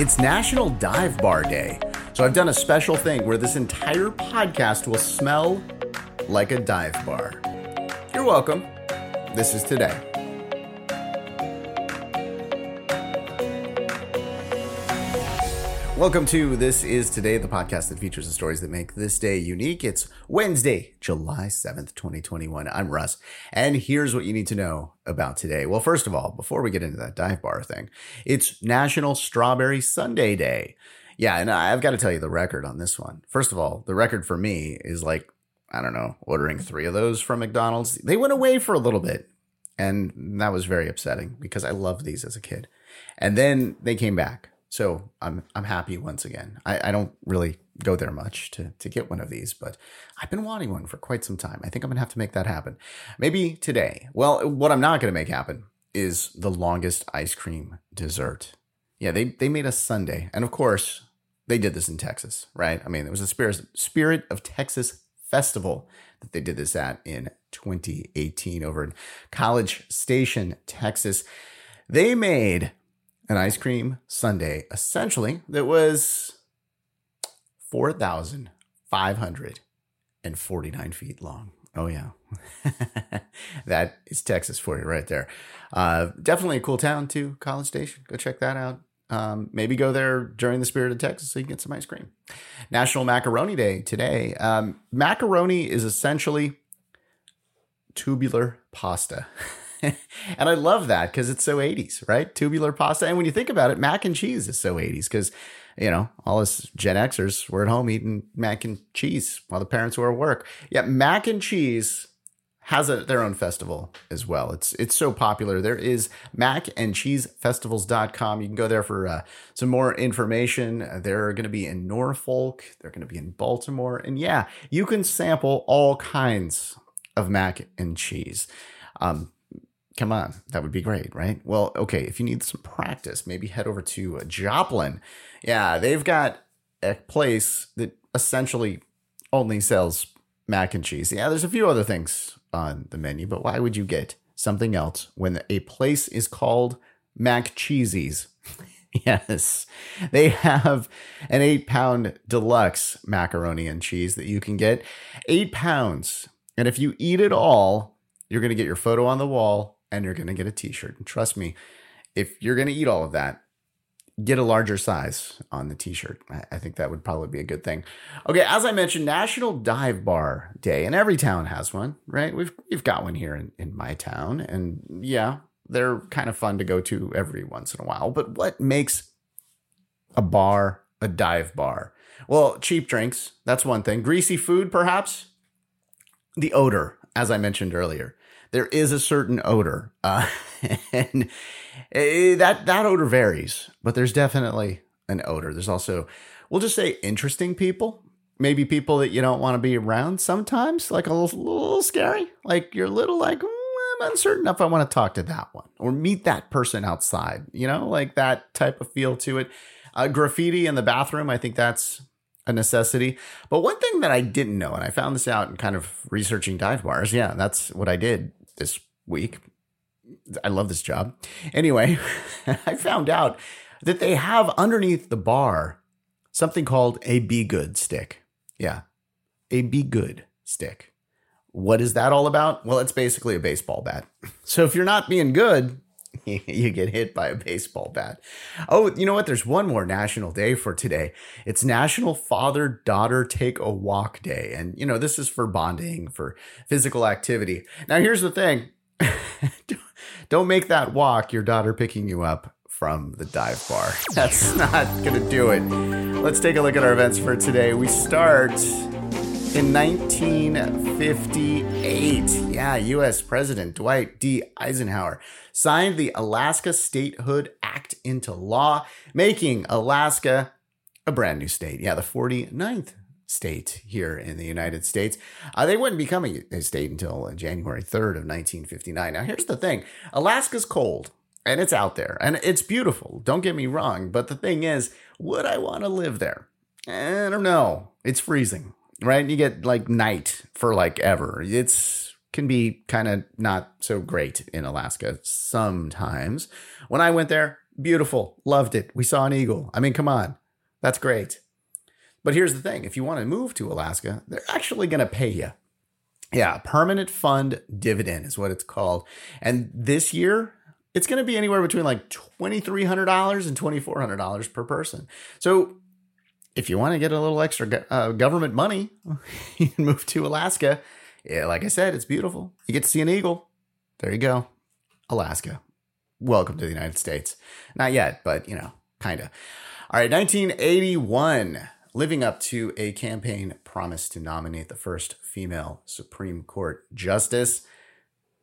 It's National Dive Bar Day. So I've done a special thing where this entire podcast will smell like a dive bar. You're welcome. This is today. Welcome to This Is Today, the podcast that features the stories that make this day unique. It's Wednesday, July 7th, 2021. I'm Russ, and here's what you need to know about today. Well, first of all, before we get into that dive bar thing, it's National Strawberry Sundae Day. Yeah, and I've got to tell you the record on this one. First of all, the record for me is like, I don't know, ordering three of those from McDonald's. They went away for a little bit, and that was very upsetting because I loved these as a kid. And then they came back so I'm I'm happy once again. I, I don't really go there much to to get one of these, but I've been wanting one for quite some time. I think I'm gonna have to make that happen. Maybe today. Well, what I'm not gonna make happen is the longest ice cream dessert. Yeah, they they made a sundae, and of course they did this in Texas, right? I mean, it was a Spirit Spirit of Texas festival that they did this at in 2018 over in College Station, Texas. They made an ice cream sundae, essentially, that was 4,549 feet long. Oh, yeah. that is Texas for you right there. Uh, definitely a cool town, too, College Station. Go check that out. Um, maybe go there during the spirit of Texas so you can get some ice cream. National Macaroni Day today. Um, macaroni is essentially tubular pasta. and I love that because it's so 80s, right? Tubular pasta. And when you think about it, mac and cheese is so 80s because, you know, all us Gen Xers were at home eating mac and cheese while the parents were at work. Yeah, mac and cheese has a, their own festival as well. It's it's so popular. There is mac and cheese festivals.com. You can go there for uh, some more information. They're going to be in Norfolk, they're going to be in Baltimore. And yeah, you can sample all kinds of mac and cheese. Um, Come on, that would be great, right? Well, okay, if you need some practice, maybe head over to Joplin. Yeah, they've got a place that essentially only sells mac and cheese. Yeah, there's a few other things on the menu, but why would you get something else when a place is called Mac Cheesies? yes, they have an eight pound deluxe macaroni and cheese that you can get. Eight pounds. And if you eat it all, you're going to get your photo on the wall and you're going to get a t-shirt. And trust me, if you're going to eat all of that, get a larger size on the t-shirt. I think that would probably be a good thing. Okay, as I mentioned, National Dive Bar Day, and every town has one, right? We've we've got one here in, in my town, and yeah, they're kind of fun to go to every once in a while. But what makes a bar a dive bar? Well, cheap drinks, that's one thing. Greasy food, perhaps. The odor, as I mentioned earlier there is a certain odor, uh, and eh, that that odor varies, but there's definitely an odor. There's also, we'll just say, interesting people. Maybe people that you don't want to be around sometimes, like a little, little scary. Like you're a little like, mm, I'm uncertain if I want to talk to that one or meet that person outside, you know, like that type of feel to it. Uh, graffiti in the bathroom, I think that's a necessity. But one thing that I didn't know, and I found this out in kind of researching dive bars, yeah, that's what I did this week. I love this job. Anyway, I found out that they have underneath the bar something called a be good stick. Yeah, a be good stick. What is that all about? Well, it's basically a baseball bat. So if you're not being good, you get hit by a baseball bat. Oh, you know what? There's one more national day for today. It's National Father Daughter Take a Walk Day. And, you know, this is for bonding, for physical activity. Now, here's the thing don't make that walk your daughter picking you up from the dive bar. That's not going to do it. Let's take a look at our events for today. We start in 1958, yeah, US President Dwight D. Eisenhower signed the Alaska Statehood Act into law, making Alaska a brand new state. Yeah, the 49th state here in the United States. Uh, they wouldn't become a, state until uh, January 3rd of 1959. Now, here's the thing Alaska's cold and it's out there and it's beautiful. Don't get me wrong. But the thing is, would I want to live there? I don't know. It's freezing right? You get like night for like ever. It's can be kind of not so great in Alaska sometimes. When I went there, Beautiful. Loved it. We saw an eagle. I mean, come on. That's great. But here's the thing if you want to move to Alaska, they're actually going to pay you. Yeah, permanent fund dividend is what it's called. And this year, it's going to be anywhere between like $2,300 and $2,400 per person. So if you want to get a little extra uh, government money, you can move to Alaska. Yeah, like I said, it's beautiful. You get to see an eagle. There you go. Alaska. Welcome to the United States. Not yet, but you know, kind of. All right, 1981 living up to a campaign promise to nominate the first female Supreme Court justice.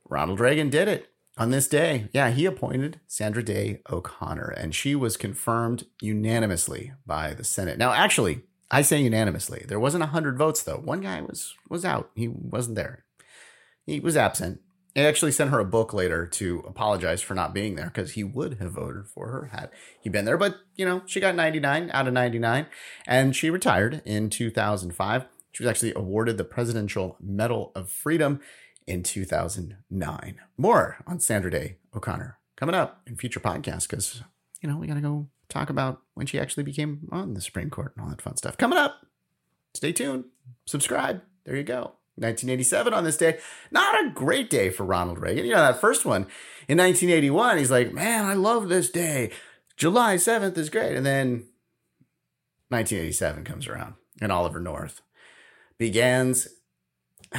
Ronald Reagan did it on this day. Yeah, he appointed Sandra Day O'Connor, and she was confirmed unanimously by the Senate. Now, actually, I say unanimously. There wasn't 100 votes, though. One guy was was out. He wasn't there. He was absent. I actually sent her a book later to apologize for not being there because he would have voted for her had he been there. But, you know, she got 99 out of 99 and she retired in 2005. She was actually awarded the Presidential Medal of Freedom in 2009. More on Sandra Day O'Connor coming up in future podcasts because, you know, we got to go talk about when she actually became on the Supreme Court and all that fun stuff. Coming up. Stay tuned. Subscribe. There you go. 1987 on this day. Not a great day for Ronald Reagan. You know, that first one in 1981, he's like, man, I love this day. July 7th is great. And then 1987 comes around and Oliver North begins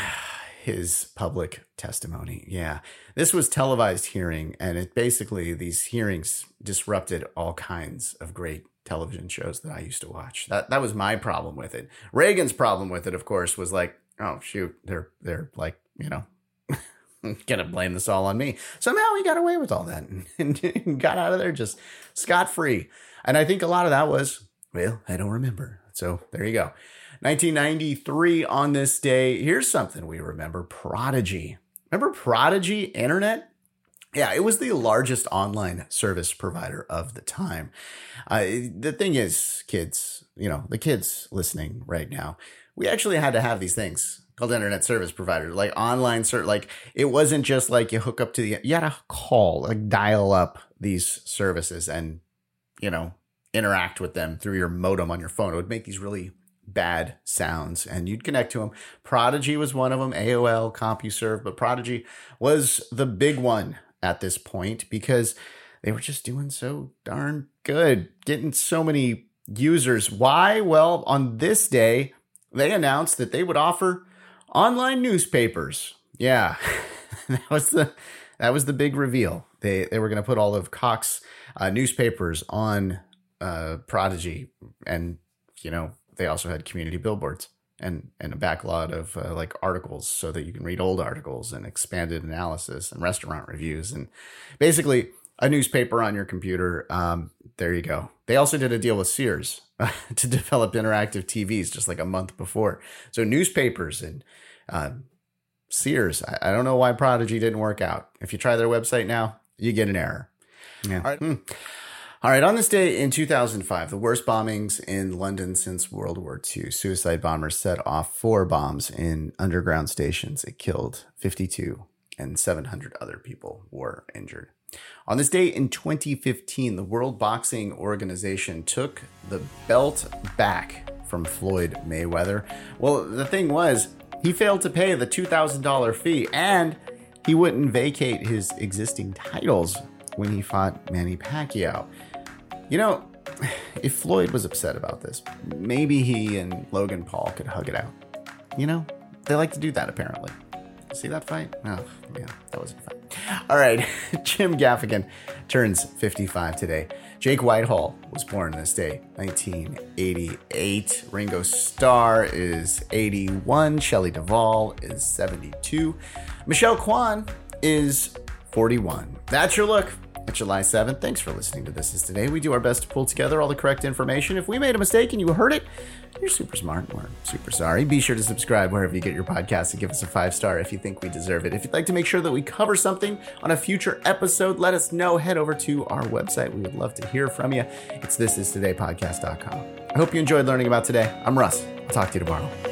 his public testimony. Yeah. This was televised hearing and it basically these hearings disrupted all kinds of great television shows that I used to watch. That that was my problem with it. Reagan's problem with it of course was like oh shoot, they're they're like you know gonna blame this all on me. Somehow he got away with all that and, and got out of there just scot free. And I think a lot of that was well, I don't remember. So there you go. 1993 on this day. Here's something we remember: Prodigy. Remember Prodigy Internet? Yeah, it was the largest online service provider of the time. Uh, the thing is, kids, you know, the kids listening right now, we actually had to have these things called internet service provider, like online cert. Like it wasn't just like you hook up to the, you had to call, like dial up these services and, you know, interact with them through your modem on your phone. It would make these really bad sounds and you'd connect to them. Prodigy was one of them, AOL, CompuServe, but Prodigy was the big one at this point because they were just doing so darn good, getting so many users. Why? Well, on this day, they announced that they would offer online newspapers. Yeah, that was the that was the big reveal. They they were going to put all of Cox uh, newspapers on uh, Prodigy, and you know they also had community billboards and and a backlog of uh, like articles so that you can read old articles and expanded analysis and restaurant reviews and basically a newspaper on your computer. Um, there you go. They also did a deal with Sears to develop interactive TVs just like a month before. So newspapers and uh, Sears. I, I, don't know why Prodigy didn't work out. If you try their website now, you get an error. Yeah. All right. Hmm. All right. On this day in 2005, the worst bombings in London since World War II, suicide bombers set off four bombs in underground stations. It killed 52 and 700 other people were injured. On this day in 2015, the World Boxing Organization took the belt back from Floyd Mayweather. Well, the thing was, he failed to pay the $2,000 fee and he wouldn't vacate his existing titles when he fought Manny Pacquiao. You know, if Floyd was upset about this, maybe he and Logan Paul could hug it out. You know, they like to do that apparently. See that fight? Oh, yeah, that wasn't fun. All right, Jim Gaffigan turns 55 today. Jake Whitehall was born this day, 1988. Ringo Starr is 81. Shelley Duvall is 72. Michelle Kwan is 41. That's your look July 7th. Thanks for listening to This Is Today. We do our best to pull together all the correct information. If we made a mistake and you heard it, you're super smart. We're super sorry. Be sure to subscribe wherever you get your podcast and give us a five star if you think we deserve it. If you'd like to make sure that we cover something on a future episode, let us know. Head over to our website. We would love to hear from you. It's thisistodaypodcast.com. I hope you enjoyed learning about today. I'm Russ. I'll talk to you tomorrow.